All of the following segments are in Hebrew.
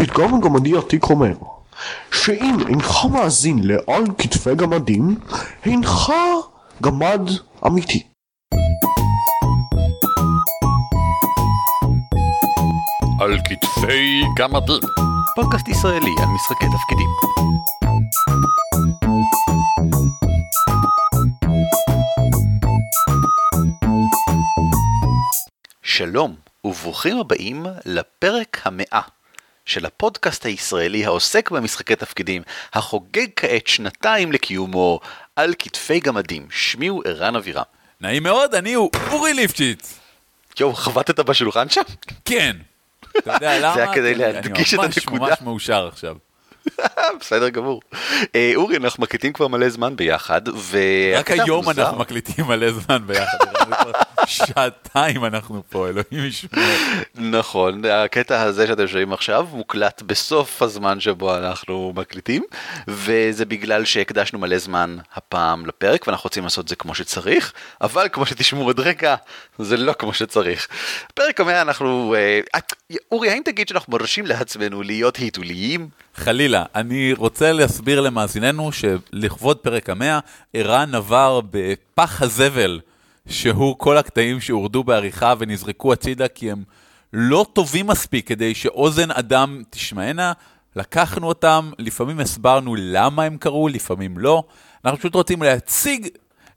פתגם גמדי עתיק אומר שאם אינך מאזין לעל כתפי גמדים, אינך גמד אמיתי. על כתפי גמדים. פודקאסט ישראלי על משחקי תפקידים. שלום וברוכים הבאים לפרק המאה של הפודקאסט הישראלי העוסק במשחקי תפקידים, החוגג כעת שנתיים לקיומו על כתפי גמדים. שמי הוא ערן אבירם. נעים מאוד, אני הוא אורי ליפשיץ. יואו, חבטת בשולחן שם? כן. אתה יודע למה? זה היה כדי אני להדגיש את ממש הנקודה. ממש מאושר עכשיו. בסדר גמור. אה, אורי, אנחנו מקליטים כבר מלא זמן ביחד, ו... רק היום אנחנו מקליטים מלא זמן ביחד. שעתיים אנחנו פה, אלוהים ישמור. נכון, הקטע הזה שאתם שומעים עכשיו מוקלט בסוף הזמן שבו אנחנו מקליטים, וזה בגלל שהקדשנו מלא זמן הפעם לפרק, ואנחנו רוצים לעשות את זה כמו שצריך, אבל כמו שתשמעו עוד רגע, זה לא כמו שצריך. פרק המאה אנחנו... אה, אורי, האם תגיד שאנחנו מרשים לעצמנו להיות היתוליים? חלילה, אני רוצה להסביר למאזיננו שלכבוד פרק המאה, ערן עבר בפח הזבל, שהוא כל הקטעים שהורדו בעריכה ונזרקו הצידה כי הם לא טובים מספיק כדי שאוזן אדם תשמענה. לקחנו אותם, לפעמים הסברנו למה הם קרו, לפעמים לא. אנחנו פשוט רוצים להציג,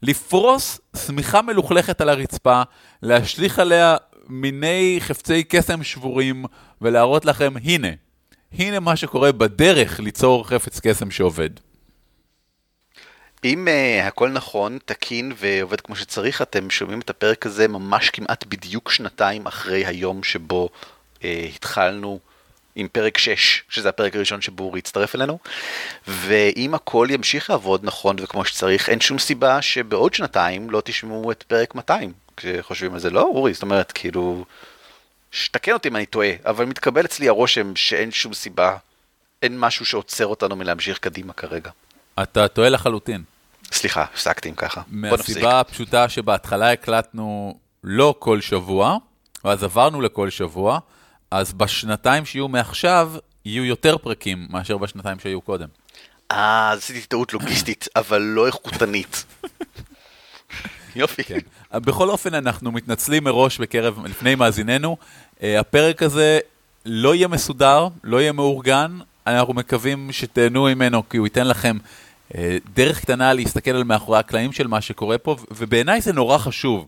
לפרוס שמיכה מלוכלכת על הרצפה, להשליך עליה מיני חפצי קסם שבורים ולהראות לכם, הנה, הנה מה שקורה בדרך ליצור חפץ קסם שעובד. אם uh, הכל נכון, תקין ועובד כמו שצריך, אתם שומעים את הפרק הזה ממש כמעט בדיוק שנתיים אחרי היום שבו uh, התחלנו עם פרק 6, שזה הפרק הראשון שבו אורי הצטרף אלינו, ואם הכל ימשיך לעבוד נכון וכמו שצריך, אין שום סיבה שבעוד שנתיים לא תשמעו את פרק 200, כשחושבים על זה, לא אורי? זאת אומרת, כאילו, שתקן אותי אם אני טועה, אבל מתקבל אצלי הרושם שאין שום סיבה, אין משהו שעוצר אותנו מלהמשיך קדימה כרגע. אתה טועה לחלוטין. סליחה, הפסקתי עם ככה. מהסיבה הפשוטה שבהתחלה הקלטנו לא כל שבוע, ואז עברנו לכל שבוע, אז בשנתיים שיהיו מעכשיו, יהיו יותר פרקים מאשר בשנתיים שהיו קודם. אה, עשיתי טעות לוגיסטית, אבל לא איכותנית. יופי. כן. בכל אופן, אנחנו מתנצלים מראש בקרב, לפני מאזיננו. אה, הפרק הזה לא יהיה מסודר, לא יהיה מאורגן, אנחנו מקווים שתהנו ממנו, כי הוא ייתן לכם אה, דרך קטנה להסתכל על מאחורי הקלעים של מה שקורה פה, ובעיניי זה נורא חשוב.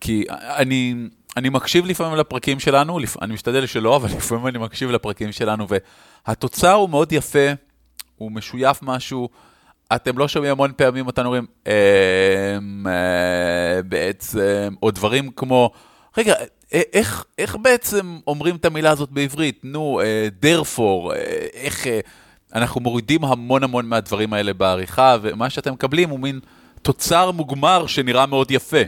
כי אני, אני מקשיב לפעמים לפרקים שלנו, לפ... אני משתדל שלא, אבל לפעמים אני מקשיב לפרקים שלנו, והתוצר הוא מאוד יפה, הוא משויף משהו, אתם לא שומעים המון פעמים אותנו אומרים, אמ, אה, בעצם, או דברים כמו, רגע, א- איך, איך בעצם אומרים את המילה הזאת בעברית? נו, אה, therefore, אה, איך... אה, אנחנו מורידים המון המון מהדברים האלה בעריכה, ומה שאתם מקבלים הוא מין תוצר מוגמר שנראה מאוד יפה.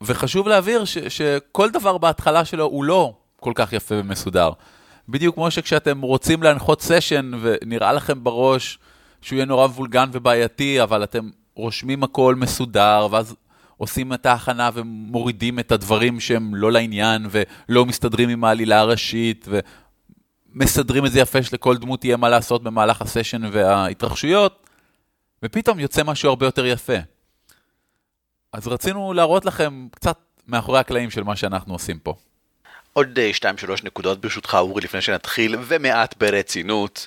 וחשוב להבהיר ש, שכל דבר בהתחלה שלו הוא לא כל כך יפה ומסודר. בדיוק כמו שכשאתם רוצים להנחות סשן ונראה לכם בראש שהוא יהיה נורא מבולגן ובעייתי, אבל אתם רושמים הכל מסודר, ואז עושים את ההכנה ומורידים את הדברים שהם לא לעניין ולא מסתדרים עם העלילה הראשית, ומסדרים את זה יפה שלכל דמות יהיה מה לעשות במהלך הסשן וההתרחשויות, ופתאום יוצא משהו הרבה יותר יפה. אז רצינו להראות לכם קצת מאחורי הקלעים של מה שאנחנו עושים פה. עוד 2-3 נקודות ברשותך אורי לפני שנתחיל, ומעט ברצינות.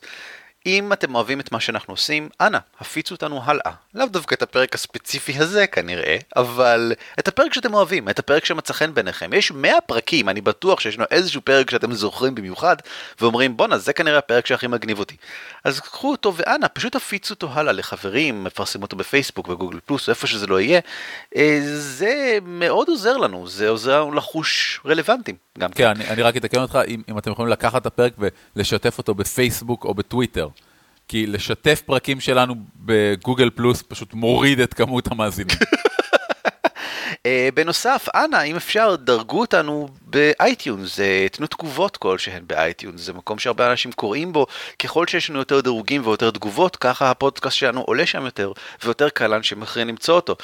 אם אתם אוהבים את מה שאנחנו עושים, אנא, הפיצו אותנו הלאה. לאו דווקא את הפרק הספציפי הזה כנראה, אבל את הפרק שאתם אוהבים, את הפרק שמצא חן בעיניכם. יש 100 פרקים, אני בטוח שישנו איזשהו פרק שאתם זוכרים במיוחד, ואומרים בואנה זה כנראה הפרק שהכי מגניב אותי. אז קחו אותו ואנא, פשוט הפיצו אותו הלאה לחברים, מפרסמו אותו בפייסבוק, בגוגל פלוס, איפה שזה לא יהיה. אה, זה מאוד עוזר לנו, זה עוזר לנו לחוש רלוונטיים. גם כן, אני, אני רק אתקן אותך, אם, אם אתם יכולים לקחת את הפרק ולשתף אותו בפייסבוק או בטוויטר. כי לשתף פרקים שלנו בגוגל פלוס פשוט מוריד את כמות המאזינים. אה, בנוסף, אנא, אם אפשר, דרגו אותנו באייטיונס, אה, תנו תגובות כלשהן באייטיונס, זה מקום שהרבה אנשים קוראים בו, ככל שיש לנו יותר דירוגים ויותר תגובות, ככה הפודקאסט שלנו עולה שם יותר, ויותר קל לאנשים אחרים למצוא אותו.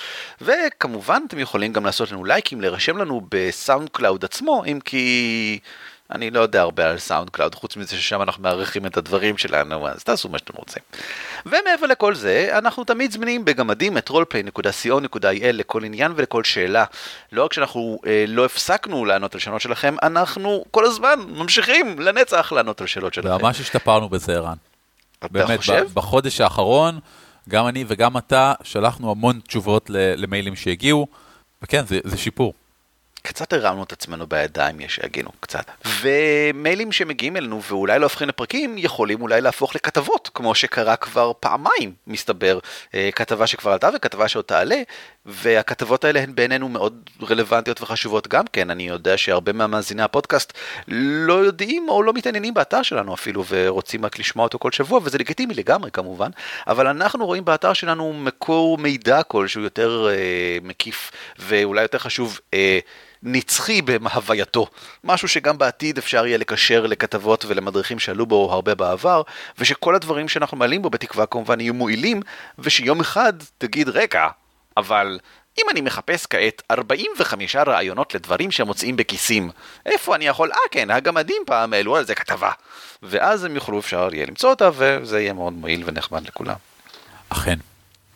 וכמובן, אתם יכולים גם לעשות לנו לייקים, להירשם לנו בסאונד קלאוד עצמו, אם כי... אני לא יודע הרבה על סאונד קלאוד, חוץ מזה ששם אנחנו מארחים את הדברים שלנו, אז תעשו מה שאתם רוצים. ומעבר לכל זה, אנחנו תמיד זמינים בגמדים at roleplay.co.il לכל עניין ולכל שאלה. לא רק שאנחנו אה, לא הפסקנו לענות על שאלות שלכם, אנחנו כל הזמן ממשיכים לנצח לענות על שאלות שלכם. ממש השתפרנו בזה, ערן. באמת, חושב? בחודש האחרון, גם אני וגם אתה שלחנו המון תשובות למיילים שהגיעו, וכן, זה, זה שיפור. קצת הרמנו את עצמנו בידיים, יש שיגידו קצת. ומיילים שמגיעים אלינו ואולי לא הופכים לפרקים, יכולים אולי להפוך לכתבות, כמו שקרה כבר פעמיים, מסתבר. אה, כתבה שכבר עלתה וכתבה שעוד תעלה, והכתבות האלה הן בעינינו מאוד רלוונטיות וחשובות גם כן. אני יודע שהרבה מהמאזיני הפודקאסט לא יודעים או לא מתעניינים באתר שלנו אפילו, ורוצים רק לשמוע אותו כל שבוע, וזה לגיטימי לגמרי כמובן, אבל אנחנו רואים באתר שלנו מקור מידע כלשהו יותר אה, מקיף, ואולי יותר חשוב, אה, נצחי בהווייתו, משהו שגם בעתיד אפשר יהיה לקשר לכתבות ולמדריכים שעלו בו הרבה בעבר, ושכל הדברים שאנחנו מעלים בו בתקווה כמובן יהיו מועילים, ושיום אחד תגיד רגע, אבל אם אני מחפש כעת 45 רעיונות לדברים שמוצאים בכיסים, איפה אני יכול, אה כן, הגמדים פעם העלו על זה כתבה, ואז הם יוכלו, אפשר יהיה למצוא אותה, וזה יהיה מאוד מועיל ונחמד לכולם. אכן.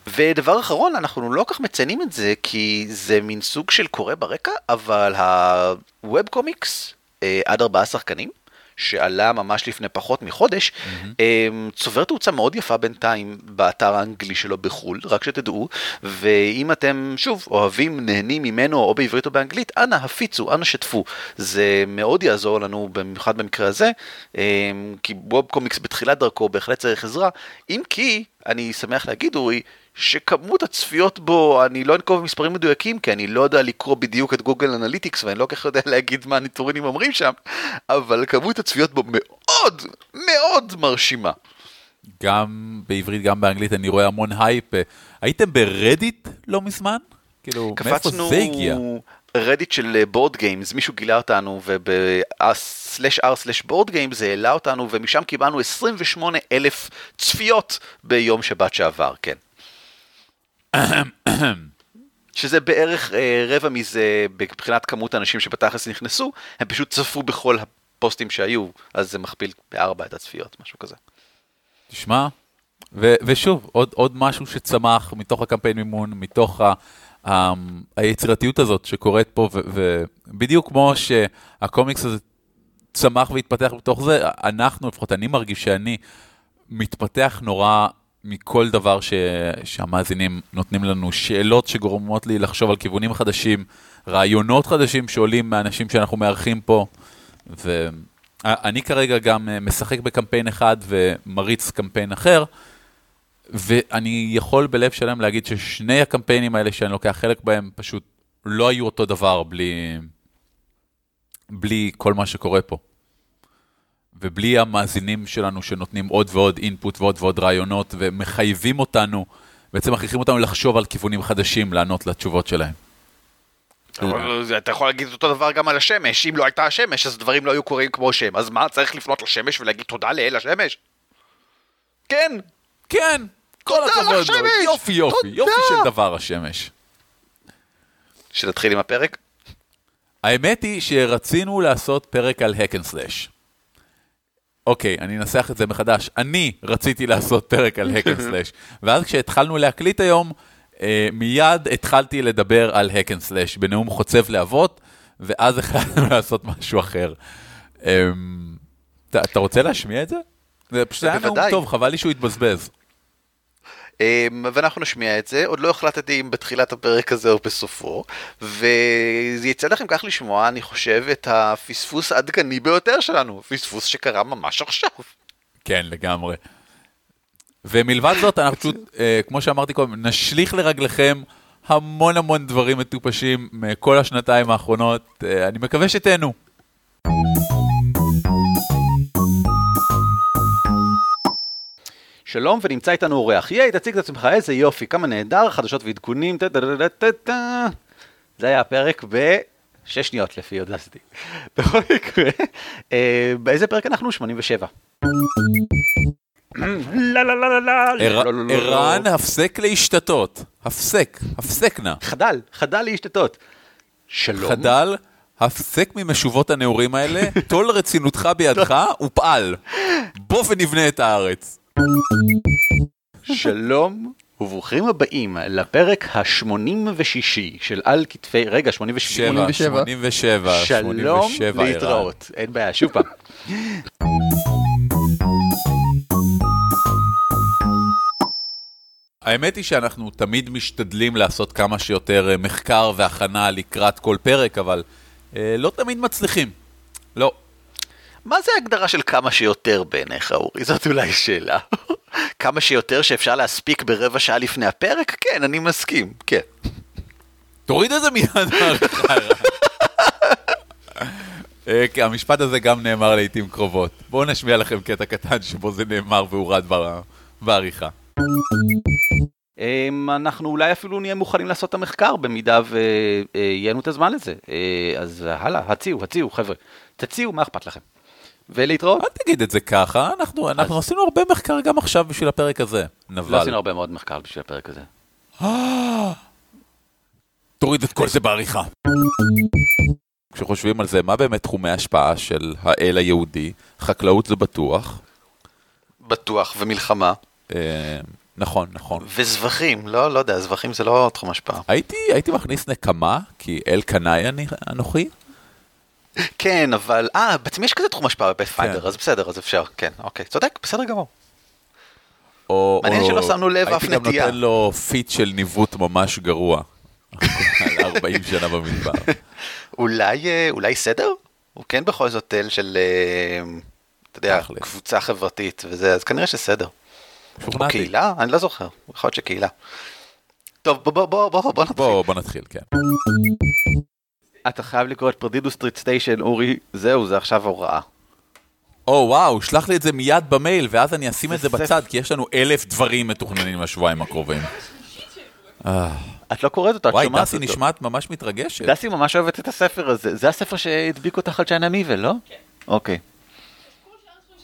ודבר אחרון, אנחנו לא כך מציינים את זה, כי זה מין סוג של קורא ברקע, אבל הווב קומיקס, אה, עד ארבעה שחקנים, שעלה ממש לפני פחות מחודש, mm-hmm. צובר תאוצה מאוד יפה בינתיים באתר האנגלי שלו בחו"ל, רק שתדעו, ואם אתם, שוב, אוהבים, נהנים ממנו, או בעברית או באנגלית, אנא הפיצו, אנא שתפו. זה מאוד יעזור לנו, במיוחד במקרה הזה, אה, כי webcomics בתחילת דרכו בהחלט צריך עזרה, אם כי, אני שמח להגיד, אורי, שכמות הצפיות בו, אני לא אנקוב במספרים מדויקים, כי אני לא יודע לקרוא בדיוק את גוגל אנליטיקס, ואני לא כל כך יודע להגיד מה הניטורינים אומרים שם, אבל כמות הצפיות בו מאוד מאוד מרשימה. גם בעברית, גם באנגלית, אני רואה המון הייפ. אה, הייתם ברדיט לא מזמן? כאילו, מאיפה זה הגיע? רדיט של board games, מישהו גילה אותנו, board games זה העלה אותנו, ומשם קיבלנו 28 אלף צפיות ביום שבת שעבר, כן. שזה בערך אה, רבע מזה מבחינת כמות האנשים שבתכלס נכנסו, הם פשוט צפו בכל הפוסטים שהיו, אז זה מכפיל בארבע את הצפיות, משהו כזה. תשמע, ו- ושוב, עוד, עוד משהו שצמח מתוך הקמפיין מימון, מתוך ה- ה- היצירתיות הזאת שקורית פה, ו- ובדיוק כמו שהקומיקס הזה צמח והתפתח בתוך זה, אנחנו, לפחות אני מרגיש שאני מתפתח נורא מכל דבר ש- שהמאזינים נותנים לנו, שאלות שגורמות לי לחשוב על כיוונים חדשים, רעיונות חדשים שעולים מאנשים שאנחנו מארחים פה, ו... אני כרגע גם אה, משחק בקמפיין אחד ומריץ קמפיין אחר, ואני יכול בלב שלם להגיד ששני הקמפיינים האלה שאני לוקח חלק בהם פשוט לא היו אותו דבר בלי, בלי כל מה שקורה פה. ובלי המאזינים שלנו שנותנים עוד ועוד אינפוט ועוד ועוד רעיונות ומחייבים אותנו, בעצם מכריחים אותנו לחשוב על כיוונים חדשים לענות לתשובות שלהם. אבל אתה יכול להגיד אותו דבר גם על השמש, אם לא הייתה השמש אז דברים לא היו קורים כמו שהם, אז מה, צריך לפנות לשמש ולהגיד תודה לאל השמש? כן, כן, כל הכבוד לו! יופי יופי, תודה! יופי של דבר השמש. שנתחיל עם הפרק? האמת היא שרצינו לעשות פרק על hack and slash. אוקיי, אני אנסח את זה מחדש. אני רציתי לעשות פרק על hack and slash, ואז כשהתחלנו להקליט היום, אה, מיד התחלתי לדבר על hack and slash בנאום חוצב להבות, ואז החלטנו לעשות משהו אחר. אה, אתה אתה רוצה להשמיע את זה? זה פשוט היה נאום. טוב, חבל לי שהוא התבזבז. אמ, ואנחנו נשמיע את זה, עוד לא החלטתי אם בתחילת הפרק הזה או בסופו, וזה יצא לכם כך לשמוע, אני חושב, את הפספוס העדכני ביותר שלנו, פספוס שקרה ממש עכשיו. כן, לגמרי. ומלבד זאת, אנחנו פשוט, אה, כמו שאמרתי קודם, נשליך לרגליכם המון המון דברים מטופשים מכל השנתיים האחרונות. אה, אני מקווה שתהנו. שלום ונמצא איתנו אורח, ייי תציג את עצמך איזה יופי, כמה נהדר, חדשות ועדכונים, טה טה טה טה טה זה היה הפרק ב... שש שניות לפי יודסתי. בכל מקרה, אה, באיזה פרק אנחנו? 87. לא לא, לא, לא, לא. ערן, הפסק להשתתות. הפסק, הפסק נא. חדל, חדל להשתתות. שלום. חדל, הפסק ממשובות הנעורים האלה, טול רצינותך בידך ופעל. בוא ונבנה את הארץ. שלום וברוכים הבאים לפרק ה-86 של על כתפי, רגע, 87. 87, 87, שלום 87, ערן. להתראות, אין בעיה, שוב פעם. האמת היא שאנחנו תמיד משתדלים לעשות כמה שיותר אה, מחקר והכנה לקראת כל פרק, אבל אה, לא תמיד מצליחים. לא. מה זה ההגדרה של כמה שיותר בעיניך, אורי? זאת אולי שאלה. כמה שיותר שאפשר להספיק ברבע שעה לפני הפרק? כן, אני מסכים, כן. תוריד את זה מיד מהעריכה. אה, המשפט הזה גם נאמר לעיתים קרובות. בואו נשמיע לכם קטע קטן שבו זה נאמר והורד בעריכה. אמ, אנחנו אולי אפילו נהיה מוכנים לעשות את המחקר במידה ויהיה לנו את הזמן לזה. אה, אז הלאה, הציעו, הציעו, חבר'ה. תציעו, מה אכפת לכם? ולהתראות. אל תגיד את זה ככה, אנחנו, אנחנו עשינו הרבה מחקר גם עכשיו בשביל הפרק הזה. לא נבל. עשינו הרבה מאוד מחקר בשביל הפרק הזה. תוריד את כל זה בעריכה. כשחושבים על זה, מה באמת תחומי ההשפעה של האל היהודי? חקלאות זה בטוח. בטוח, ומלחמה. אה, נכון, נכון. וזבחים, לא, לא יודע, זבחים זה לא תחום השפעה. הייתי, הייתי מכניס נקמה, כי אל קנאי אנוכי. כן, אבל, אה, בעצם יש כזה תחום השפעה בפיידר, כן. אז בסדר, אז אפשר, כן, אוקיי, צודק, בסדר גמור. או, מעניין שלא שמנו לב אף הייתי גם נטייה. נותן לו פיט של ניווט ממש גרוע. על 40 שנה במדבר. אולי, אה, אולי סדר? הוא כן בכל זאת תל של, אה, אתה יודע. קבוצה חברתית וזה, אז כנראה שסדר. או. קהילה? אני לא זוכר, יכול להיות שקהילה. טוב, בוא, בוא, בוא, בוא נתחיל. בוא, בוא נתחיל, כן. אתה חייב לקרוא את פרדידו סטריט סטיישן, אורי, זהו, זה עכשיו הוראה. או וואו, שלח לי את זה מיד במייל, ואז אני אשים את זה בצד, כי יש לנו אלף דברים מתוכננים לשבועיים הקרובים. את לא קוראת אותו, את וואי, שומעת דסי אותו. נשמעת ממש מתרגשת. דסי ממש אוהבת את הספר הזה, זה הספר שהדביק אותך על צ'יינה מייוויל, לא? כן. אוקיי.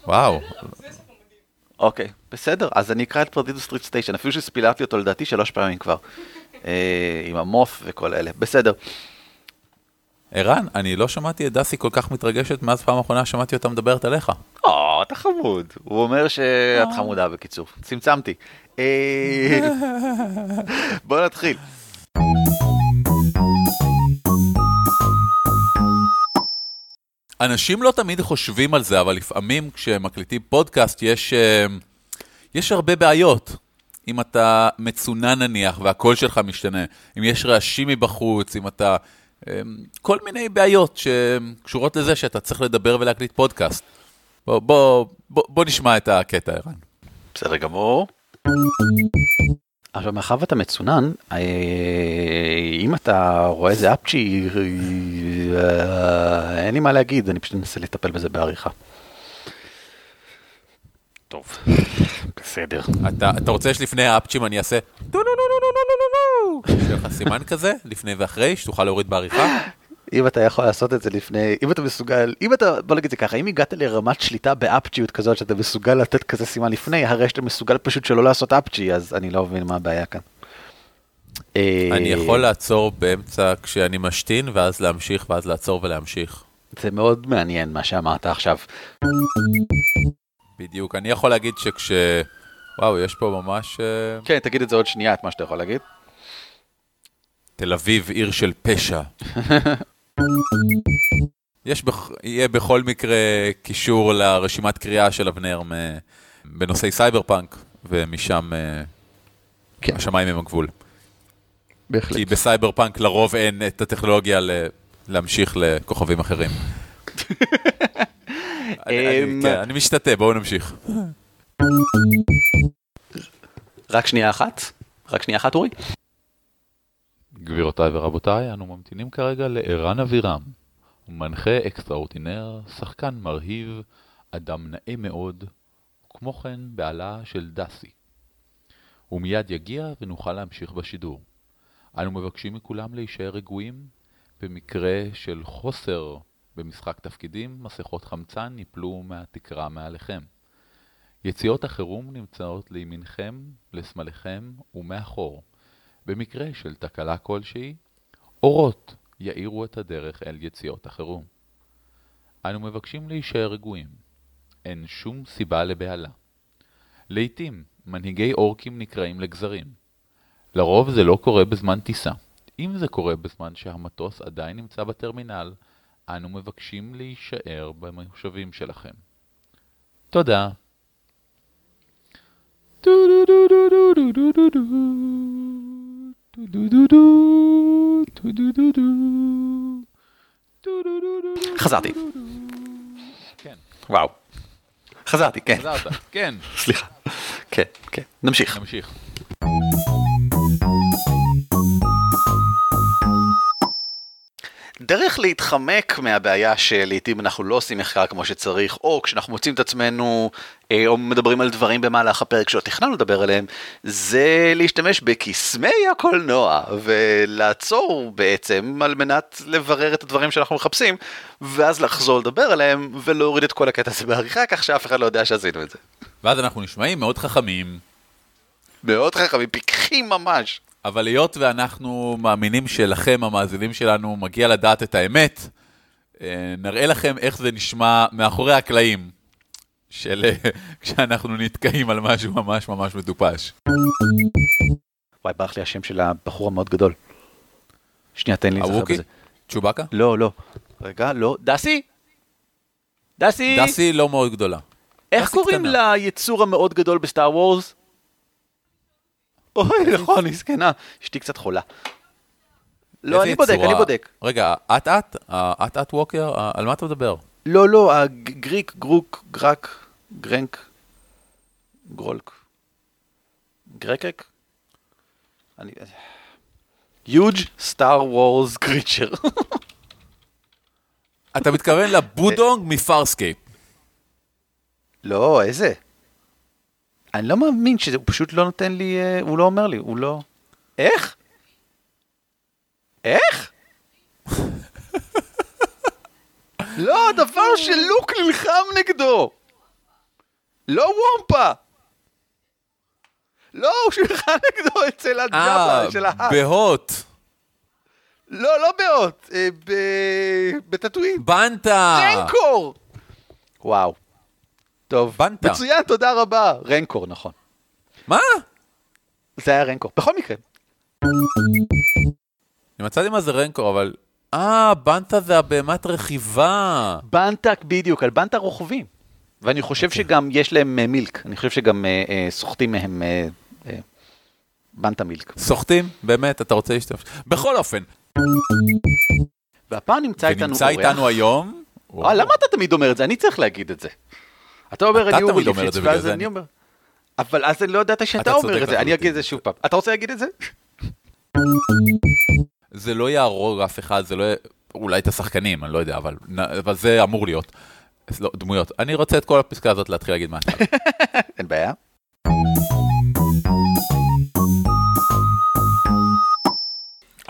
וואו, אוקיי, בסדר, אז אני אקרא את Perdido Street Station, אפילו שספיילרתי אותו לדעתי שלוש פעמים כבר. אה, עם ה moth וכל אלה, בסדר. ערן, אני לא שמעתי את דסי כל כך מתרגשת מאז פעם אחרונה שמעתי אותה מדברת עליך. או, אתה חמוד. הוא אומר שאת חמודה בקיצור. צמצמתי. אה, בוא נתחיל. אנשים לא תמיד חושבים על זה, אבל לפעמים כשמקליטים פודקאסט יש, אה, יש הרבה בעיות. אם אתה מצונן נניח והקול שלך משתנה, אם יש רעשים מבחוץ, אם אתה... אה, כל מיני בעיות שקשורות לזה שאתה צריך לדבר ולהקליט פודקאסט. בוא, בוא, בוא, בוא נשמע את הקטע, ערן. בסדר גמור. עכשיו, מאחר ואתה מצונן, אה, אם אתה רואה איזה אפצ'י, אה, אין לי מה להגיד, אני פשוט מנסה לטפל בזה בעריכה. טוב, בסדר. אתה, אתה רוצה שלפני האפצ'ים אני אעשה טו נו נו נו נו נו נו נו שיהיה לך סימן כזה, לפני ואחרי, שתוכל להוריד בעריכה? אם אתה יכול לעשות את זה לפני, אם אתה מסוגל, אם אתה, בוא נגיד את זה ככה, אם הגעת לרמת שליטה באפצ'יות כזאת שאתה מסוגל לתת כזה סימן לפני, הרי שאתה מסוגל פשוט שלא לעשות אפצ'י, אז אני לא מבין מה הבעיה כאן. אה, אני יכול לעצור באמצע כשאני משתין, ואז להמשיך, ואז לעצור ולהמשיך. זה מאוד מעניין מה שאמרת עכשיו. בדיוק, אני יכול להגיד שכש... וואו, יש פה ממש... אה, כן, תגיד את זה עוד שנייה, את מה שאתה יכול להגיד. תל אביב, עיר של פשע. יש, בכ... יהיה בכל מקרה קישור לרשימת קריאה של אבנר מ... בנושאי סייבר פאנק, ומשם אה, כן. השמיים הם הגבול. בהחלט. כי בסייבר פאנק לרוב אין את הטכנולוגיה ל... להמשיך לכוכבים אחרים. אני, אמ, אני, כן, משתתה, בואו נמשיך. רק שנייה אחת, רק שנייה אחת אורי. גבירותיי ורבותיי, אנו ממתינים כרגע לערן אבירם. מנחה אקסטראורטינר, שחקן מרהיב, אדם נאה מאוד, וכמו כן בעלה של דסי. הוא מיד יגיע ונוכל להמשיך בשידור. אנו מבקשים מכולם להישאר רגועים. במקרה של חוסר במשחק תפקידים, מסכות חמצן ייפלו מהתקרה מעליכם. יציאות החירום נמצאות לימינכם, לשמאלכם ומאחור. במקרה של תקלה כלשהי, אורות יאירו את הדרך אל יציאות החירום. אנו מבקשים להישאר רגועים. אין שום סיבה לבהלה. לעתים, מנהיגי אורקים נקראים לגזרים. לרוב זה לא קורה בזמן טיסה. אם זה קורה בזמן שהמטוס עדיין נמצא בטרמינל, אנו מבקשים להישאר במושבים שלכם. תודה. חזרתי. כן, וואו. חזרתי, כן. חזרת, כן. סליחה. כן, כן. נמשיך. נמשיך. דרך להתחמק מהבעיה שלעיתים אנחנו לא עושים מחקר כמו שצריך, או כשאנחנו מוצאים את עצמנו, אה, או מדברים על דברים במהלך הפרק שלא תכננו לדבר עליהם, זה להשתמש בקסמי הקולנוע, ולעצור בעצם על מנת לברר את הדברים שאנחנו מחפשים, ואז לחזור לדבר עליהם, ולהוריד את כל הקטע הזה בעריכה, כך שאף אחד לא יודע שעשינו את זה. ואז אנחנו נשמעים מאוד חכמים, מאוד חכמים, פיקחים ממש. אבל היות ואנחנו מאמינים שלכם, המאזינים שלנו, מגיע לדעת את האמת, אה, נראה לכם איך זה נשמע מאחורי הקלעים, של אה, כשאנחנו נתקעים על משהו ממש ממש מטופש. וואי, ברח לי השם של הבחור המאוד גדול. שנייה, תן לי להיזכר הווקי? בזה. צ'ובאקה? לא, לא. רגע, לא. דסי? דסי? דסי לא מאוד גדולה. איך קוראים. ליצור המאוד גדול בסטאר וורס? אוי, נכון, היא זקנה. אשתי קצת חולה. לא, אני בודק, אני בודק. רגע, את את? אה, ווקר? אה, על מה אתה מדבר? לא, לא, הגריק, גרוק, גרק, גרנק, גרולק. גרקק? אני... huge star wars creature. אתה מתכוון לבודונג מפארסקייפ. לא, איזה? אני לא מאמין שהוא פשוט לא נותן לי, אה, הוא לא אומר לי, הוא לא... איך? איך? לא, הדבר שלוק נלחם נגדו! לא וומפה! לא, הוא נלחם נגדו אצל אה, הג'אבה, של ההאק. בהוט. לא, לא באות, אה, ב- בטאטואין. בנטה. רנקור! וואו. טוב, בנטה. מצוין, תודה רבה. רנקור, נכון. מה? זה היה רנקור. בכל מקרה. אני מצאתי מה זה רנקור, אבל... אה, בנטה זה הבהמת רכיבה. בנטה, בדיוק, על בנטה רוכבים. ואני חושב אוקיי. שגם יש להם אה, מילק. אני חושב שגם אה, אה, סוחטים מהם בנטה מילק. סוחטים? באמת, אתה רוצה להשתמש? בכל אופן, והפעם נמצא איתנו ונמצא אורח. איתנו היום... אה, למה אתה תמיד אומר את זה? אני צריך להגיד את זה. אתה אומר אני אורי ליפשיץ, ואז אני אומר... אבל אז אני לא ידעתי שאתה אתה אומר את זה, אני. אגיד את זה שוב פעם. אתה רוצה להגיד את זה? זה לא יהרוג אף אחד, זה לא... אולי את השחקנים, אני לא יודע, אבל, אבל זה אמור להיות. לא, דמויות. אני רוצה את כל הפסקה הזאת להתחיל להגיד מההתחלה. אין בעיה.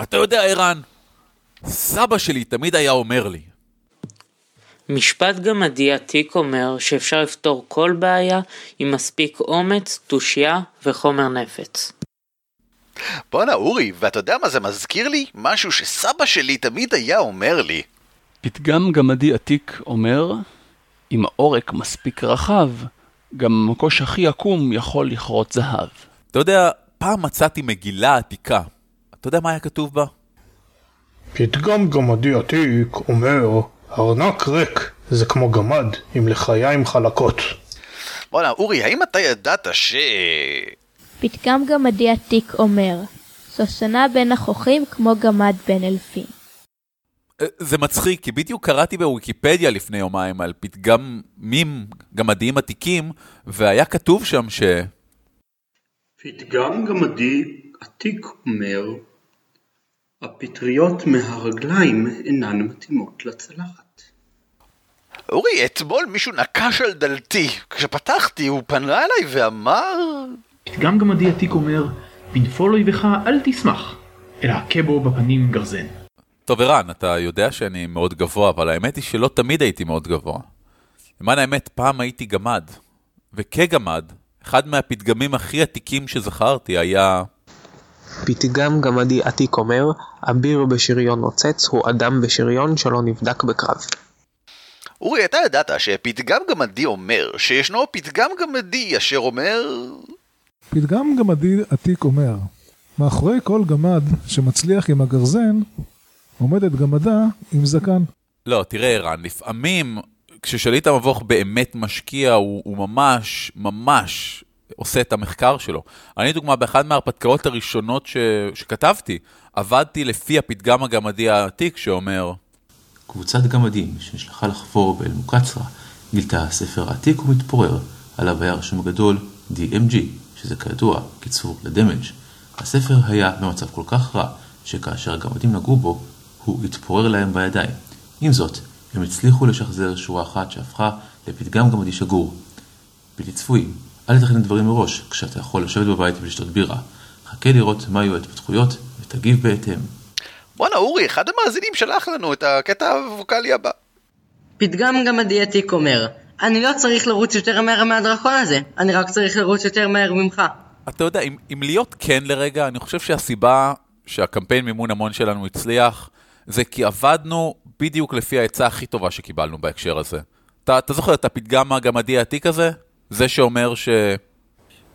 אתה יודע, ערן, סבא שלי תמיד היה אומר לי, משפט גמדי עתיק אומר שאפשר לפתור כל בעיה עם מספיק אומץ, תושייה וחומר נפץ. בואנה אורי, ואתה יודע מה זה מזכיר לי? משהו שסבא שלי תמיד היה אומר לי. פתגם גמדי עתיק אומר, אם העורק מספיק רחב, גם המקוש הכי עקום יכול לכרות זהב. אתה יודע, פעם מצאתי מגילה עתיקה. אתה יודע מה היה כתוב בה? פתגם גמדי עתיק אומר, ארנק ריק זה כמו גמד עם לחיים חלקות. בואנה אורי, האם אתה ידעת ש... פתגם גמדי עתיק אומר, סוסנה בין החוכים כמו גמד בין אלפים. אה, זה מצחיק, כי בדיוק קראתי בוויקיפדיה לפני יומיים על פתגמים גמדיים עתיקים, והיה כתוב שם ש... פתגם גמדי עתיק אומר, הפטריות מהרגליים אינן מתאימות לצלחת. אורי, אתמול מישהו נקש על דלתי. כשפתחתי הוא פנה אליי ואמר... פתגם גמדי עתיק אומר, בנפול אויבך אל תשמח, אלא הכה בו בפנים גרזן. טוב, ערן, אתה יודע שאני מאוד גבוה, אבל האמת היא שלא תמיד הייתי מאוד גבוה. למען האמת, פעם הייתי גמד, וכגמד, אחד מהפתגמים הכי עתיקים שזכרתי היה... פתגם גמדי עתיק אומר, אביר בשריון נוצץ הוא אדם בשריון שלא נבדק בקרב. אורי, אתה ידעת שפתגם גמדי אומר שישנו פתגם גמדי אשר אומר... פתגם גמדי עתיק אומר, מאחורי כל גמד שמצליח עם הגרזן, עומדת גמדה עם זקן. לא, תראה ערן, לפעמים כששליט המבוך באמת משקיע, הוא, הוא ממש, ממש עושה את המחקר שלו. אני דוגמה, באחד מההרפתקאות הראשונות ש, שכתבתי, עבדתי לפי הפתגם הגמדי העתיק שאומר... קבוצת גמדים שנשלחה לחפור באל מוקצרה, גילתה ספר עתיק ומתפורר, עליו היה רשום גדול DMG, שזה כידוע קיצור לדמג'. הספר היה במצב כל כך רע, שכאשר הגמדים נגעו בו, הוא התפורר להם בידיים. עם זאת, הם הצליחו לשחזר שורה אחת שהפכה לפתגם גמדי שגור. בלתי צפויים, אל תכנן דברים מראש כשאתה יכול לשבת בבית ולשתות בירה. חכה לראות מה יהיו ההתפתחויות ותגיב בהתאם. בואנה אורי, אחד המאזינים שלח לנו את הקטע הווקאלי הבא. פתגם גמדי עתיק אומר, אני לא צריך לרוץ יותר מהר מהדרקון הזה, אני רק צריך לרוץ יותר מהר ממך. אתה יודע, אם, אם להיות כן לרגע, אני חושב שהסיבה שהקמפיין מימון המון שלנו הצליח, זה כי עבדנו בדיוק לפי העצה הכי טובה שקיבלנו בהקשר הזה. אתה, אתה זוכר את הפתגם הגמדי העתיק הזה? זה שאומר ש...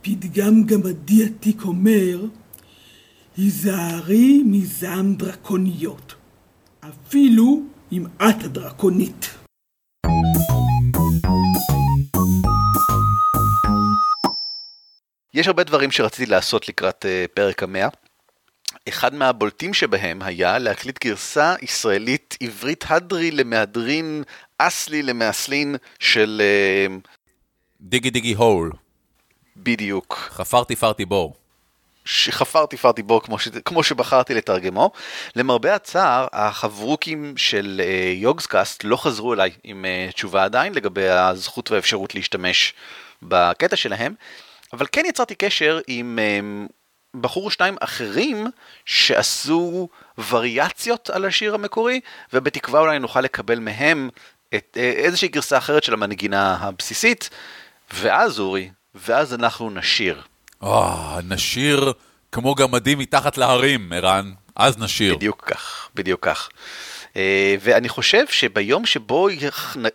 פתגם גמדי עתיק אומר, היזהרי מזעם דרקוניות, אפילו אם את הדרקונית. יש הרבה דברים שרציתי לעשות לקראת uh, פרק המאה. אחד מהבולטים שבהם היה להקליט גרסה ישראלית עברית הדרי למהדרין אסלי למאסלין של... Uh, דיגי דיגי הול. בדיוק. חפר תפארתי בור. שחפר תפארתי בור כמו, ש... כמו שבחרתי לתרגמו. למרבה הצער, החברוקים של uh, יוגסקאסט לא חזרו אליי עם uh, תשובה עדיין לגבי הזכות והאפשרות להשתמש בקטע שלהם, אבל כן יצרתי קשר עם um, בחור שניים אחרים שעשו וריאציות על השיר המקורי, ובתקווה אולי נוכל לקבל מהם את, uh, איזושהי גרסה אחרת של המנגינה הבסיסית. ואז אורי, ואז אנחנו נשיר. אה, נשיר כמו גמדים מתחת להרים, ערן. אז נשיר. בדיוק כך, בדיוק כך. אה, ואני חושב שביום שבו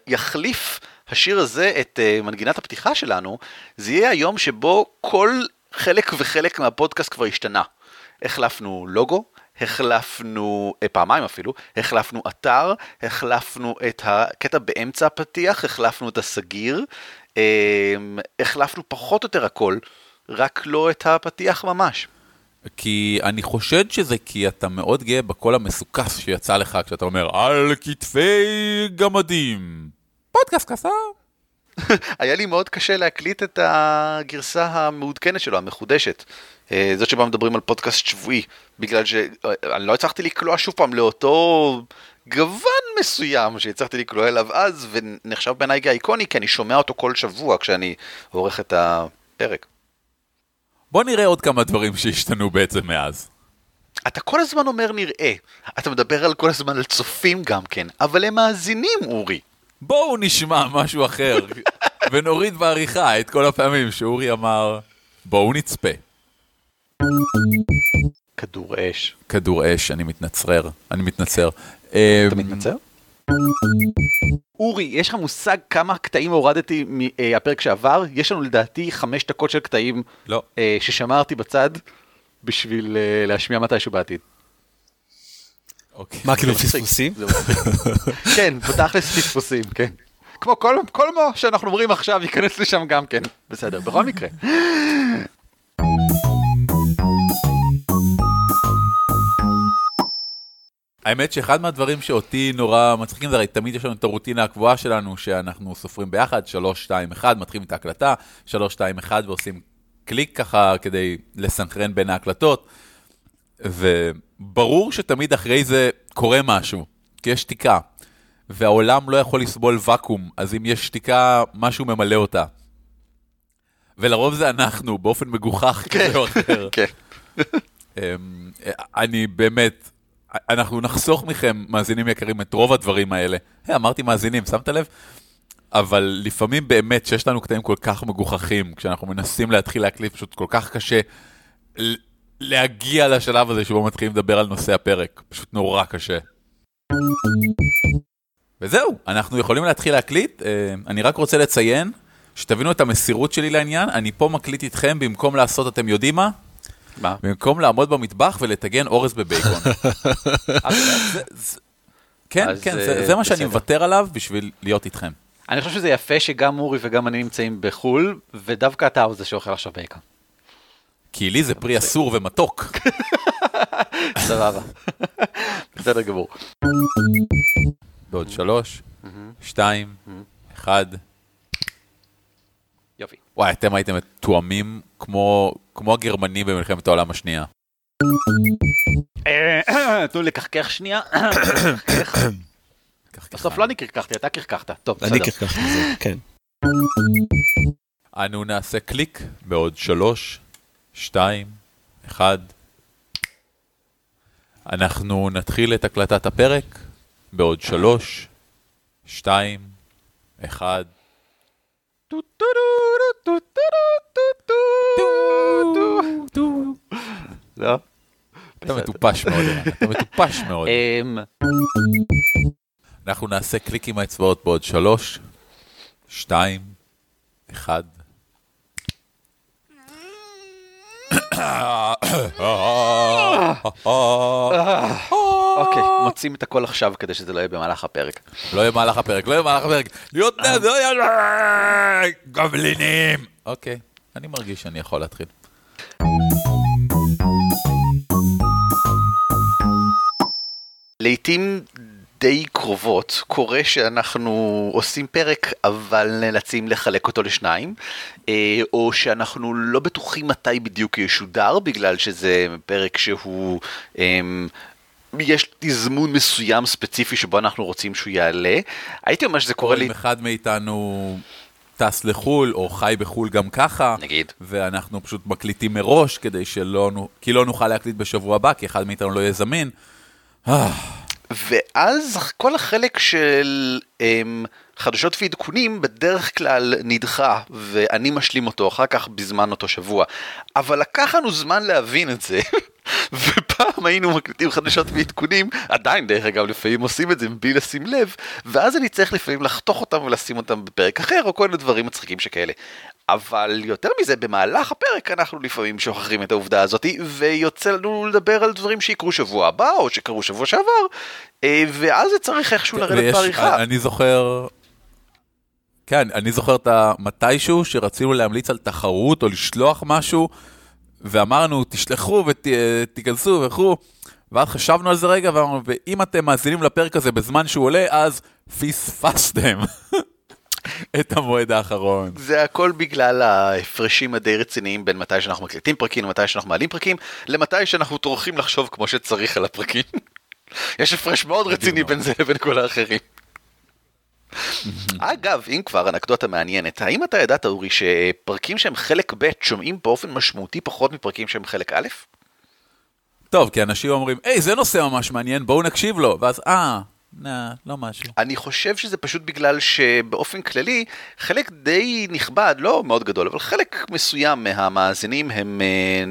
יחליף השיר הזה את אה, מנגינת הפתיחה שלנו, זה יהיה היום שבו כל חלק וחלק מהפודקאסט כבר השתנה. החלפנו לוגו, החלפנו, אה, פעמיים אפילו, החלפנו אתר, החלפנו את הקטע באמצע הפתיח, החלפנו את הסגיר, החלפנו פחות או יותר הכל, רק לא את הפתיח ממש. כי אני חושד שזה כי אתה מאוד גאה בקול המסוכס שיצא לך כשאתה אומר על כתפי גמדים. פודקאסט קסר. היה לי מאוד קשה להקליט את הגרסה המעודכנת שלו, המחודשת. זאת שבה מדברים על פודקאסט שבועי, בגלל שאני לא הצלחתי לקלוע שוב פעם לאותו גוון מסוים שהצלחתי לקלוע אליו אז, ונחשב בעיניי כאיקוני, כי אני שומע אותו כל שבוע כשאני עורך את הפרק. בוא נראה עוד כמה דברים שהשתנו בעצם מאז. אתה כל הזמן אומר נראה, אתה מדבר על כל הזמן על צופים גם כן, אבל הם מאזינים אורי. בואו נשמע משהו אחר, ונוריד בעריכה את כל הפעמים שאורי אמר, בואו נצפה. כדור אש. כדור אש, אני מתנצרר, אני מתנצר. אתה מתנצר? אורי, יש לך מושג כמה קטעים הורדתי מהפרק שעבר? יש לנו לדעתי חמש דקות של קטעים לא. ששמרתי בצד בשביל להשמיע מתישהו בעתיד. אוקיי. מה, כאילו פספוסים? כן, בתכלס פספוסים, כן. כמו כל, כל מה שאנחנו אומרים עכשיו ייכנס לשם גם כן. בסדר, בכל מקרה. האמת שאחד מהדברים שאותי נורא מצחיקים זה הרי תמיד יש לנו את הרוטינה הקבועה שלנו שאנחנו סופרים ביחד, 3, 2, 1, מתחילים את ההקלטה, 3, 2, 1 ועושים קליק ככה כדי לסנכרן בין ההקלטות. וברור שתמיד אחרי זה קורה משהו, כי יש שתיקה. והעולם לא יכול לסבול ואקום, אז אם יש שתיקה, משהו ממלא אותה. ולרוב זה אנחנו, באופן מגוחך כזה או אחר. כן. אני באמת, אנחנו נחסוך מכם, מאזינים יקרים, את רוב הדברים האלה. Hey, אמרתי מאזינים, שמת לב? אבל לפעמים באמת שיש לנו קטעים כל כך מגוחכים, כשאנחנו מנסים להתחיל להקליט, פשוט כל כך קשה להגיע לשלב הזה שבו מתחילים לדבר על נושא הפרק. פשוט נורא קשה. וזהו, אנחנו יכולים להתחיל להקליט. אה, אני רק רוצה לציין, שתבינו את המסירות שלי לעניין, אני פה מקליט איתכם במקום לעשות, אתם יודעים מה? מה? במקום לעמוד במטבח ולטגן אורז בבייקון. כן, כן, אה, זה מה שאני. מוותר עליו בשביל להיות איתכם. אני חושב שזה יפה שגם אורי וגם אני נמצאים בחו"ל, ודווקא אתה הוא זה שאוכל עכשיו בייקון. כי לי זה פרי אסור ומתוק. סבבה. בסדר גמור. בעוד שלוש, שתיים, אחד. וואי, אתם הייתם מתואמים כמו כמו הגרמנים במלחמת העולם השנייה. אה, תנו לי לקחקח שנייה. בסוף לא אני קרקחתי, אתה קרקחת. טוב, בסדר. אני קרקחתי, כן. אנו נעשה קליק בעוד שלוש, שתיים, אחד. אנחנו נתחיל את הקלטת הפרק בעוד שלוש, שתיים, אחד. לא? אתה מטופש מאוד, אתה מטופש מאוד. אנחנו נעשה קליק עם האצבעות בעוד שלוש, שתיים, אחד. אוקיי, מוצאים את הכל עכשיו כדי שזה לא יהיה במהלך הפרק. לא יהיה במהלך הפרק, לא יהיה במהלך הפרק. להיות נד, לא יהיה... גבלינים. אוקיי, אני מרגיש שאני יכול להתחיל. לעתים די קרובות קורה שאנחנו עושים פרק אבל נאלצים לחלק אותו לשניים אה, או שאנחנו לא בטוחים מתי בדיוק ישודר בגלל שזה פרק שהוא אמ, יש תזמון מסוים ספציפי שבו אנחנו רוצים שהוא יעלה. הייתי אומר שזה קורה לי... אם אחד מאיתנו טס לחו"ל או חי בחו"ל גם ככה, נגיד, ואנחנו פשוט מקליטים מראש כדי שלא, כי לא נוכל להקליט בשבוע הבא, כי אחד מאיתנו לא יהיה זמין. ואז כל החלק של um, חדשות ועדכונים בדרך כלל נדחה, ואני משלים אותו אחר כך בזמן אותו שבוע. אבל לקח לנו זמן להבין את זה, ופעם היינו מקליטים חדשות ועדכונים, עדיין דרך אגב לפעמים עושים את זה בלי לשים לב, ואז אני צריך לפעמים לחתוך אותם ולשים אותם בפרק אחר, או כל מיני דברים מצחיקים שכאלה. אבל יותר מזה, במהלך הפרק אנחנו לפעמים שוכחים את העובדה הזאת, ויוצא לנו לדבר על דברים שיקרו שבוע הבא, או שקרו שבוע שעבר, אה, ואז זה צריך איכשהו לרדת ויש- בעריכה. אני זוכר, כן, אני זוכר את המתישהו שרצינו להמליץ על תחרות או לשלוח משהו, ואמרנו, תשלחו ותיכנסו וכו', ואז חשבנו על זה רגע, ואמרנו, ואם אתם מאזינים לפרק הזה בזמן שהוא עולה, אז פספסתם את המועד האחרון. זה הכל בגלל ההפרשים הדי רציניים בין מתי שאנחנו מקליטים פרקים למתי שאנחנו מעלים פרקים, למתי שאנחנו טורחים לחשוב כמו שצריך על הפרקים. יש הפרש מאוד רציני בין זה לבין כל האחרים. אגב, אם כבר אנקדוטה מעניינת, האם אתה ידעת אורי שפרקים שהם חלק ב' שומעים באופן משמעותי פחות מפרקים שהם חלק א'? טוב, כי אנשים אומרים, היי, זה נושא ממש מעניין, בואו נקשיב לו, ואז, אה, נה, לא משהו. אני חושב שזה פשוט בגלל שבאופן כללי, חלק די נכבד, לא מאוד גדול, אבל חלק מסוים מהמאזינים הם אה,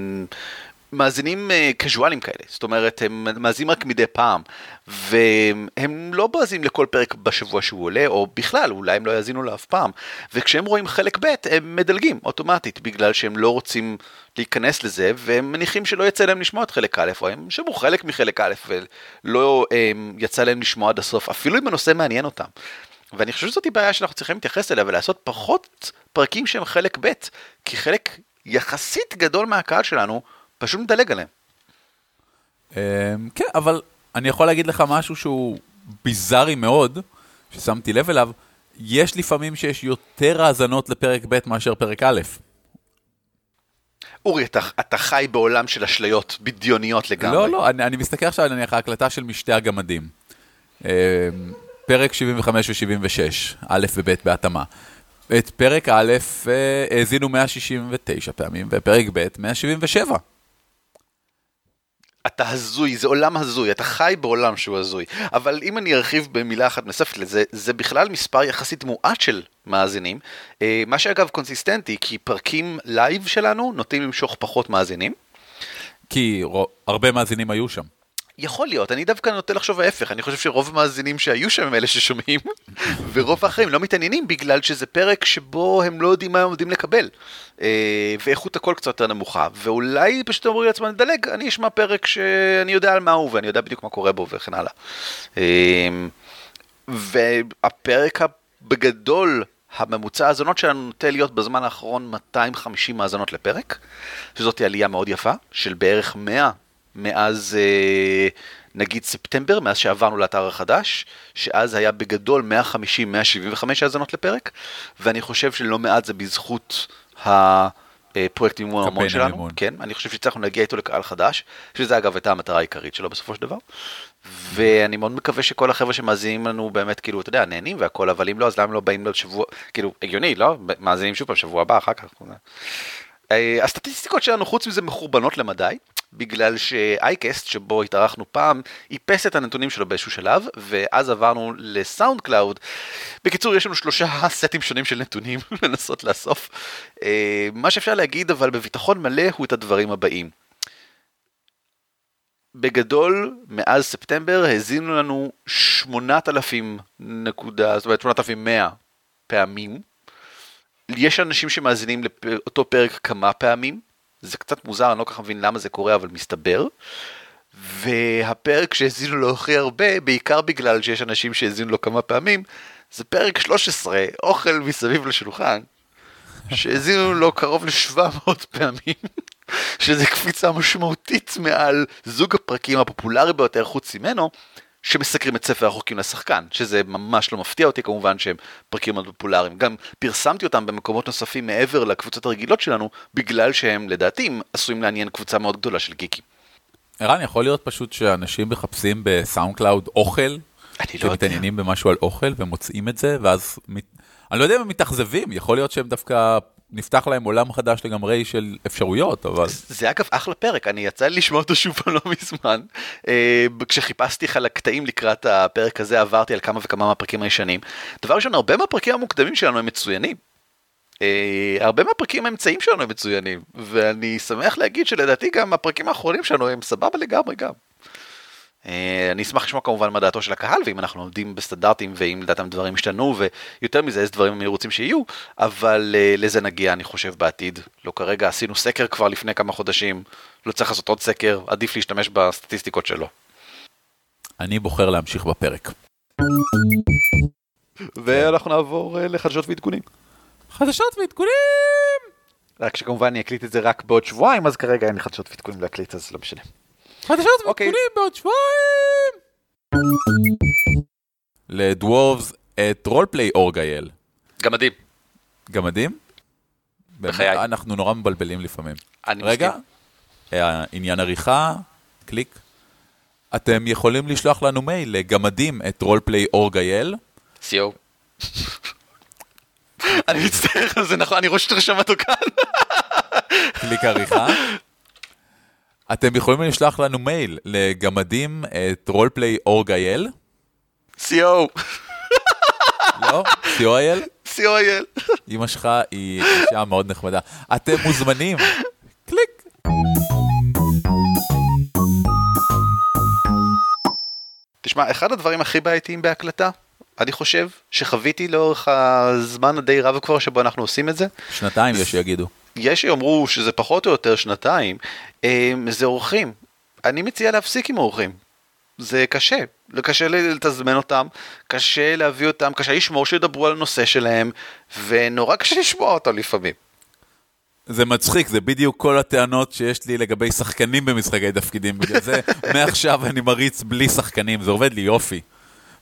מאזינים אה, קזואלים כאלה. זאת אומרת, הם מאזינים רק מדי פעם, והם לא מאזינים לכל פרק בשבוע שהוא עולה, או בכלל, אולי הם לא יאזינו לו אף פעם. וכשהם רואים חלק ב', הם מדלגים אוטומטית, בגלל שהם לא רוצים להיכנס לזה, והם מניחים שלא יצא להם לשמוע את חלק א', או הם שמעו חלק מחלק א', ולא הם, יצא להם לשמוע עד הסוף, אפילו אם הנושא מעניין אותם. ואני חושב שזאת בעיה שאנחנו צריכים להתייחס אליה ולעשות פחות פרקים שהם חלק ב', כי חלק יחסית גדול מהקהל שלנו פשוט מדלג עליהם. אמ, כן, אבל אני יכול להגיד לך משהו שהוא ביזארי מאוד, ששמתי לב אליו, יש לפעמים שיש יותר האזנות לפרק ב' מאשר פרק א'. אורי, אתה, אתה חי בעולם של אשליות בדיוניות לגמרי. לא, לא, אני, אני מסתכל עכשיו על נניח ההקלטה של משתי הגמדים. אמ, פרק 75 ו-76, א' וב' בהתאמה. את פרק א' אה, האזינו 169 פעמים, ופרק ב' 177. אתה הזוי, זה עולם הזוי, אתה חי בעולם שהוא הזוי. אבל אם אני ארחיב במילה אחת נוספת לזה, זה בכלל מספר יחסית מועט של מאזינים. אה, מה שאגב קונסיסטנטי, כי פרקים לייב שלנו נוטים למשוך פחות מאזינים. כי הרבה מאזינים היו שם. יכול להיות, אני דווקא נוטה לחשוב ההפך, אני חושב שרוב המאזינים שהיו שם הם אלה ששומעים, ורוב האחרים לא מתעניינים בגלל שזה פרק שבו הם לא יודעים מה הם עומדים לקבל. אה, ואיכות הקול קצת יותר נמוכה, ואולי פשוט אמרו לעצמם, נדלג, אני אשמע פרק שאני יודע על מה הוא ואני יודע בדיוק מה קורה בו וכן הלאה. אה, והפרק בגדול, הממוצע האזונות שלנו נוטה להיות בזמן האחרון 250 האזנות לפרק, שזאת עלייה מאוד יפה, של בערך 100 מאז אה, נגיד ספטמבר, מאז שעברנו לאתר החדש, שאז היה בגדול 150-175 האזנות לפרק, ואני חושב שלא מעט זה בזכות הפרויקט מימון המון שלנו, המימון. כן, אני חושב שהצלחנו להגיע איתו לקהל חדש, שזה אגב הייתה המטרה העיקרית שלו בסופו של דבר, ואני מאוד מקווה שכל החבר'ה שמאזינים לנו באמת, כאילו, אתה יודע, נהנים והכל, אבל אם לא, אז למה לא באים לעוד שבוע, כאילו, הגיוני, לא? מאזינים שוב פעם שבוע הבא, אחר כך. אה, הסטטיסטיקות שלנו חוץ מזה מחורבנות למדי, בגלל שאייקאסט שבו התארחנו פעם, איפס את הנתונים שלו באיזשהו שלב, ואז עברנו לסאונד קלאוד. בקיצור, יש לנו שלושה סטים שונים של נתונים לנסות לאסוף. אה, מה שאפשר להגיד אבל בביטחון מלא הוא את הדברים הבאים. בגדול, מאז ספטמבר האזינו לנו 8,000 נקודה, זאת אומרת 8,100 פעמים. יש אנשים שמאזינים לאותו פרק כמה פעמים, זה קצת מוזר, אני לא כל כך מבין למה זה קורה, אבל מסתבר. והפרק שהאזינו לו הכי הרבה, בעיקר בגלל שיש אנשים שהאזינו לו כמה פעמים, זה פרק 13, אוכל מסביב לשולחן, שהאזינו לו קרוב ל-700 פעמים, שזה קפיצה משמעותית מעל זוג הפרקים הפופולרי ביותר חוץ ממנו, שמסקרים את ספר החוקים לשחקן, שזה ממש לא מפתיע אותי כמובן שהם פרקים מאוד פופולריים. גם פרסמתי אותם במקומות נוספים מעבר לקבוצות הרגילות שלנו, בגלל שהם לדעתי עשויים לעניין קבוצה מאוד גדולה של גיקים. ערן, יכול להיות פשוט שאנשים מחפשים בסאונד קלאוד אוכל, שמתעניינים במשהו על אוכל ומוצאים את זה, ואז. אני לא יודע אם הם מתאכזבים, יכול להיות שהם דווקא, נפתח להם עולם חדש לגמרי של אפשרויות, אבל... זה אגב אחלה פרק, אני יצא לי לשמוע אותו שוב לא מזמן. אה, כשחיפשתי על הקטעים לקראת הפרק הזה עברתי על כמה וכמה מהפרקים הישנים. דבר ראשון, הרבה מהפרקים המוקדמים שלנו הם מצוינים. אה, הרבה מהפרקים האמצעיים שלנו הם מצוינים, ואני שמח להגיד שלדעתי גם הפרקים האחרונים שלנו הם סבבה לגמרי גם. אה, אני אשמח לשמוע כמובן מה דעתו של הקהל, ואם אנחנו עומדים בסטנדרטים, ואם לדעתם דברים השתנו, ויותר מזה, איזה דברים הם רוצים שיהיו, אבל אה, לזה נגיע, אני חושב, בעתיד. לא כרגע, עשינו סקר כבר לפני כמה חודשים, לא צריך לעשות עוד סקר, עדיף להשתמש בסטטיסטיקות שלו. אני בוחר להמשיך בפרק. ואנחנו נעבור אה, לחדשות ועדכונים. חדשות ועדכונים! רק שכמובן אני אקליט את זה רק בעוד שבועיים, אז כרגע אין לי חדשות ועדכונים להקליט, אז לא משנה. חדשות ועדכונים בעוד שבועיים! ל dwarves at roleplay.org.il. גמדים. גמדים? בחיי. אנחנו נורא מבלבלים לפעמים. אני רגע, מסכים. אה, עניין עריכה, קליק. אתם יכולים לשלוח לנו מייל לגמדים at roleplay.org.il. co. אני מצטער על זה, נכון, אני רואה שאתה רשם אותו כאן. קליק עריכה. אתם יכולים לשלוח לנו מייל לגמדים at roleplay.org.il. co. לא? co.il? co.il. אמא שלך היא אישה מאוד נחמדה. אתם מוזמנים. קליק. תשמע, אחד הדברים הכי בעייתיים בהקלטה, אני חושב, שחוויתי לאורך הזמן הדי רב כבר שבו אנחנו עושים את זה, שנתיים יש שיגידו. יש שיאמרו שזה פחות או יותר שנתיים, אמ, זה אורחים. אני מציע להפסיק עם אורחים. זה קשה, קשה לתזמן אותם, קשה להביא אותם, קשה לשמור שידברו על הנושא שלהם, ונורא קשה לשמוע אותם לפעמים. זה מצחיק, זה בדיוק כל הטענות שיש לי לגבי שחקנים במשחקי תפקידים, בגלל זה מעכשיו אני מריץ בלי שחקנים, זה עובד לי יופי.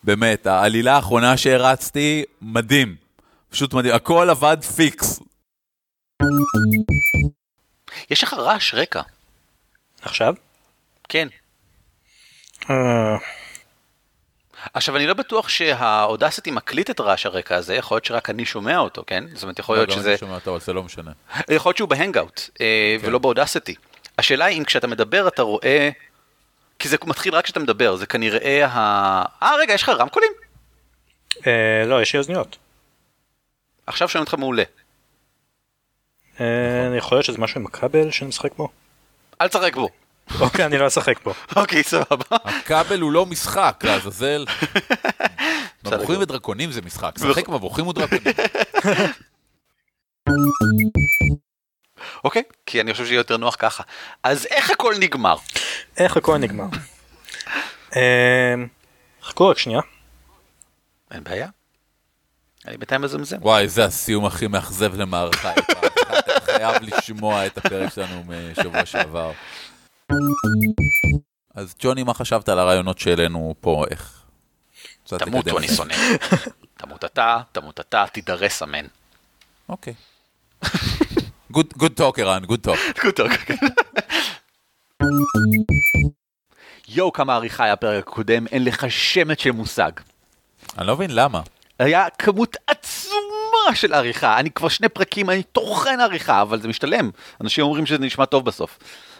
באמת, העלילה האחרונה שהרצתי, מדהים. פשוט מדהים, הכל עבד פיקס. יש לך רעש רקע. עכשיו? כן. אה, עכשיו אני לא בטוח שהאודסיטי מקליט את רעש הרקע הזה, יכול להיות שרק אני שומע אותו, כן? זאת אומרת יכול להיות לא, גם שזה... אני שומע אותו, אבל זה לא משנה. יכול להיות שהוא בהנגאוט, אה, כן. ולא באודסיטי. השאלה היא אם כשאתה מדבר אתה רואה... כי זה מתחיל רק כשאתה מדבר, זה כנראה ה... אה רגע, יש לך רמקולים? אה, לא, יש לי אוזניות. עכשיו שומעים אותך מעולה. אה, יכול להיות שזה משהו עם הכבל שאני משחק בו? אל תשחק בו. אוקיי, אני לא אשחק פה. אוקיי, סבבה. הכבל הוא לא משחק, לעזאזל. מבוכים. ודרקונים זה משחק, שחק מבוכים ודרקונים. אוקיי, כי אני חושב שיהיה יותר נוח ככה. אז איך הכל נגמר? איך הכל נגמר? אמ, חכו רק שנייה. אין בעיה. אני בינתיים מזמזם. וואי, זה הסיום הכי מאכזב למערכה. חייב לשמוע את הפרק שלנו משבוע שעבר. אז ג'וני, מה חשבת על הרעיונות שהעלינו פה? איך? אני זה. שונא. תמות אתה, תמות אתה, תידרס אמן. אוקיי. good talk, ערן, good talk. good talk. יואו, כמה עריכה היה הפרק הקודם, אין לך שמץ של מושג. אני לא מבין למה. היה כמות של עריכה. אני כבר שני פרקים, אני טוחן עריכה, אבל זה משתלם. אנשים אומרים שזה נשמע טוב בסוף.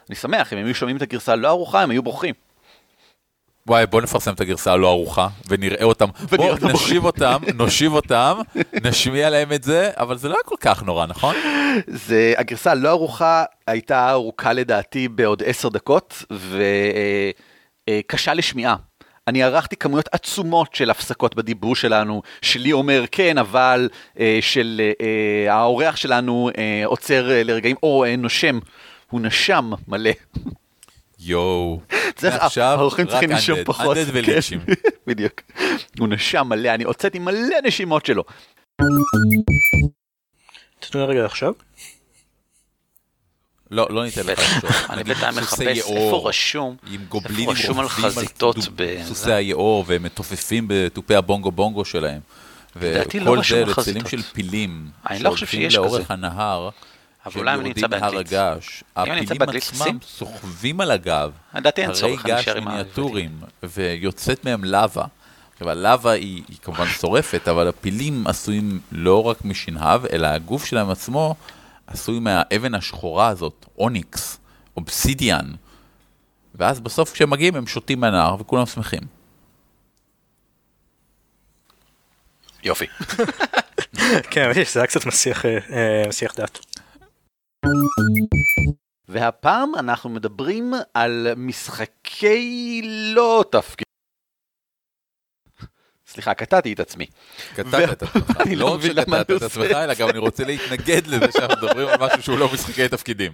אני שמח, אם הם היו שומעים את הגרסה הלא ערוכה, הם היו בורחים. וואי, בוא נפרסם את הגרסה הלא ערוכה, ונראה אותם. בוא אותם נשיב אותם, נושיב אותם, נשמיע להם את זה, אבל זה לא היה כל כך נורא, נכון? זה, הגרסה הלא ערוכה הייתה ארוכה לדעתי בעוד עשר דקות, וקשה לשמיעה. אני ערכתי כמויות עצומות של הפסקות בדיבור שלנו, שלי אומר כן, אבל אה, של אה, האורח שלנו אה, עוצר אה, לרגעים, או אה, נושם, הוא נשם מלא. יואו. האורחים רק undead, פחות. undead כן, וליצ'ים. בדיוק. הוא נשם מלא, אני הוצאתי מלא נשימות שלו. תתנו לי רגע עכשיו. לא, לא ניתן לך לחשוב. אני בינתיים מחפש איפה רשום, איפה רשום על חזיתות סוסי. היאור והם מתופפים בתופי הבונגו בונגו שלהם. לא וכל זה חזיתות. של פילים. לא שהולכים לאורך. הנהר. אבל אולי אני נמצא באנגלית. הגעש. אני נמצא הפילים עצמם. סוחבים על הגב. לדעתי אין הרי צורך, אני עם מיניאטורים, ויוצאת מהם לבה. עכשיו, הלבה היא, היא כמובן שורפת, אבל הפילים עשויים לא רק משנהב, אלא הגוף שלהם עצמו עשוי מהאבן השחורה הזאת, אוניקס, אובסידיאן. ואז בסוף כשהם מגיעים הם שותים מהנהר וכולם שמחים. יופי. כן, שזה היה קצת מסיח, אה, אה, מסיח דעת. והפעם אנחנו מדברים על משחקי לא תפקיד. סליחה, קטעתי את עצמי. קטעת את עצמך, אני לא רק מבין למה שקטעת את עצמך, אלא. גם אני רוצה להתנגד לזה שאנחנו מדברים על משהו שהוא לא משחקי תפקידים.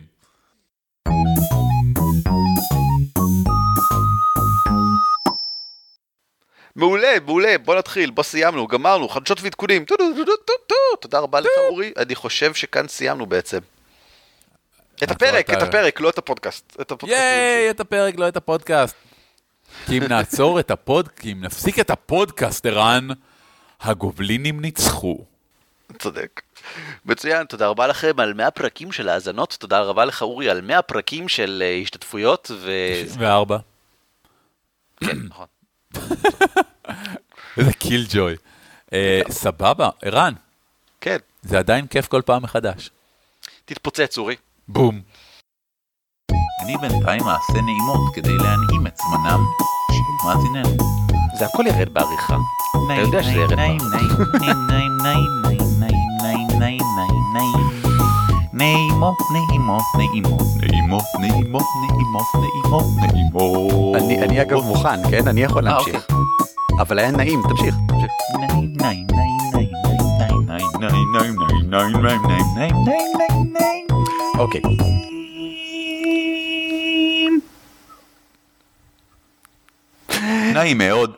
מעולה, מעולה, בוא נתחיל, בוא סיימנו, גמרנו, חדשות ועדכונים. תודה רבה לך אורי, אני חושב שכאן סיימנו בעצם. את הפרק, את הפרק, לא. את הפודקאסט. ייי, את הפרק, לא את הפודקאסט. כי אם נעצור את הפוד... כי אם נפסיק את הפודקאסט, ערן, הגובלינים ניצחו. צודק. מצוין, תודה רבה לכם על 100 פרקים של האזנות, תודה רבה לך אורי על 100 פרקים של אה, השתתפויות ו... וארבע. כן, נכון. איזה killjoy. אה, סבבה, ערן. כן. זה עדיין כיף כל פעם מחדש. תתפוצץ אורי. בום. אני בינתיים אעשה נעימות כדי להנעים את זמנם של מאזיננו. זה הכל ירד בעריכה. אתה יודע שזה ירד נעים, בעריכה. נעים, נעים, נעים, נעים, נעים, נעים, נעים, נעים, נעים. נעימות, נעימות, נעימות, נעימות, נעימות, נעימות, נעימות, נעימות. אני אני אגב מוכן, כן? אני יכול אה, להמשיך. אבל היה נעים, תמשיך. תמשיך. נעים, נעים, נעים, נעים, נעים, נעים, נעים, נעים, נעים, נעים, נעים, נעים, נעים, נעים, נעים, נעים. אוקיי. נעים נעים מאוד.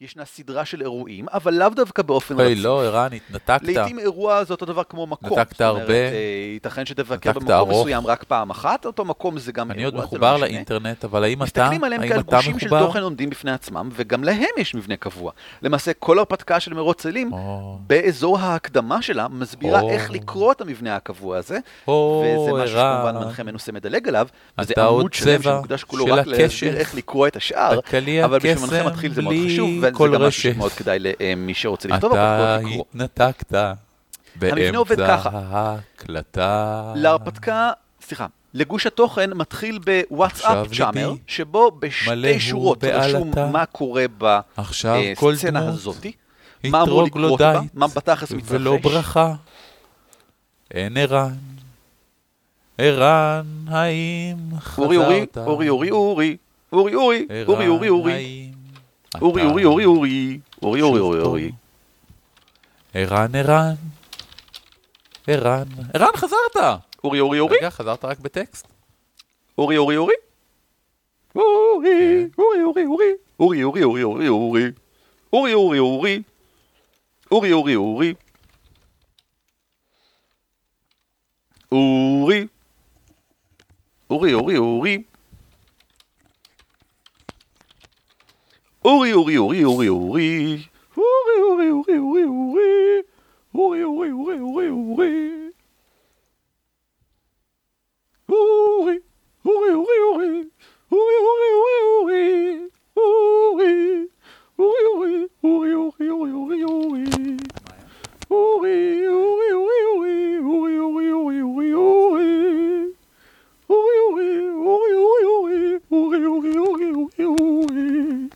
ישנה סדרה של אירועים, אבל לאו דווקא באופן רציף. לא, ערן, התנתקת. לעתים אירוע זה אותו דבר כמו מקום. נתקת זאת אומרת, הרבה. אה, ייתכן שתבקר במקום. מסוים רק פעם אחת, אותו מקום זה גם אני אירוע, עוד זה מחובר לא משנה. לאינטרנט, אבל האם אתה, מסתכלים עליהם כעל גושים של מחובר? תוכן עומדים בפני עצמם, וגם להם יש מבנה קבוע. למעשה, כל הרפתקה של מרוץ צאלים, באזור ההקדמה שלה, מסבירה. איך לקרוא את המבנה הקבוע הזה, וזה משהו שכמובן. מנחה מנוסה מדלג עליו, וזה אתה עוד עמוד שלם צבע שמוקדש כולו של רק להסביר הקשת. איך לקרוא את השאר, הקליע אבל בשביל קסם מנחה מתחיל זה מאוד בלי כל גם משהו. שמאוד כדאי למי שרוצה לכתוב, אתה לא. התנתקת. באמצע ההקלטה. להרפתקה, סליחה, לגוש התוכן מתחיל בוואטסאפ צ'אמר, שבו בשתי שורות רשום. מה קורה בסצנה דמות הזאתי, מה אמור לקרות בה, מה בתכלס מתרחש. ולא ברכה. אין ערן. ערן, האם חזרת? אורי אורי, אורי אורי אורי, אורי אורי, אורי אורי אורי, אורי אורי אורי אורי, אורי אורי אורי אורי. ערן, ערן. ערן. ערן, חזרת! אורי אורי אורי? רגע, חזרת רק בטקסט? אורי אורי אורי? אורי, אורי אורי אורי, אורי אורי אורי אורי אורי, אורי אורי אורי, אורי אורי אורי. אורי, אורי אורי אורי. אורי אורי אורי אורי אורי. אורי אורי אורי אורי אורי. אורי אורי אורי אורי אורי. אורי, אורי אורי אורי. אורי אורי אורי אורי. אורי, אורי אורי אורי אורי אורי אורי. אורי, אורי אורי אורי. אורי אורי אורי אורי אורי. אורי אורי אורי אורי אורי. אורי אורי אורי אורי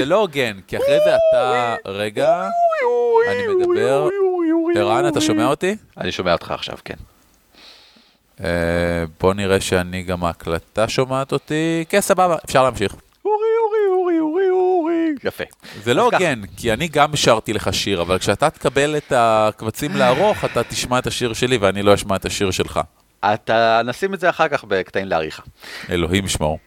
זה לא הוגן, כי אחרי זה אתה... רגע, אני מדבר. ערן, אתה שומע אותי? אני שומע אותך עכשיו, כן. אה, בוא נראה שאני גם ההקלטה שומעת אותי. כן, סבבה, אפשר להמשיך. אורי, אורי, אורי, אורי, אורי. יפה. זה לא הוגן, כי אני גם שרתי לך שיר, אבל כשאתה תקבל את הקבצים לערוך, אתה תשמע את השיר שלי ואני לא אשמע את השיר שלך. אתה נשים את זה אחר כך בקטעים לעריכה. אלוהים ישמור.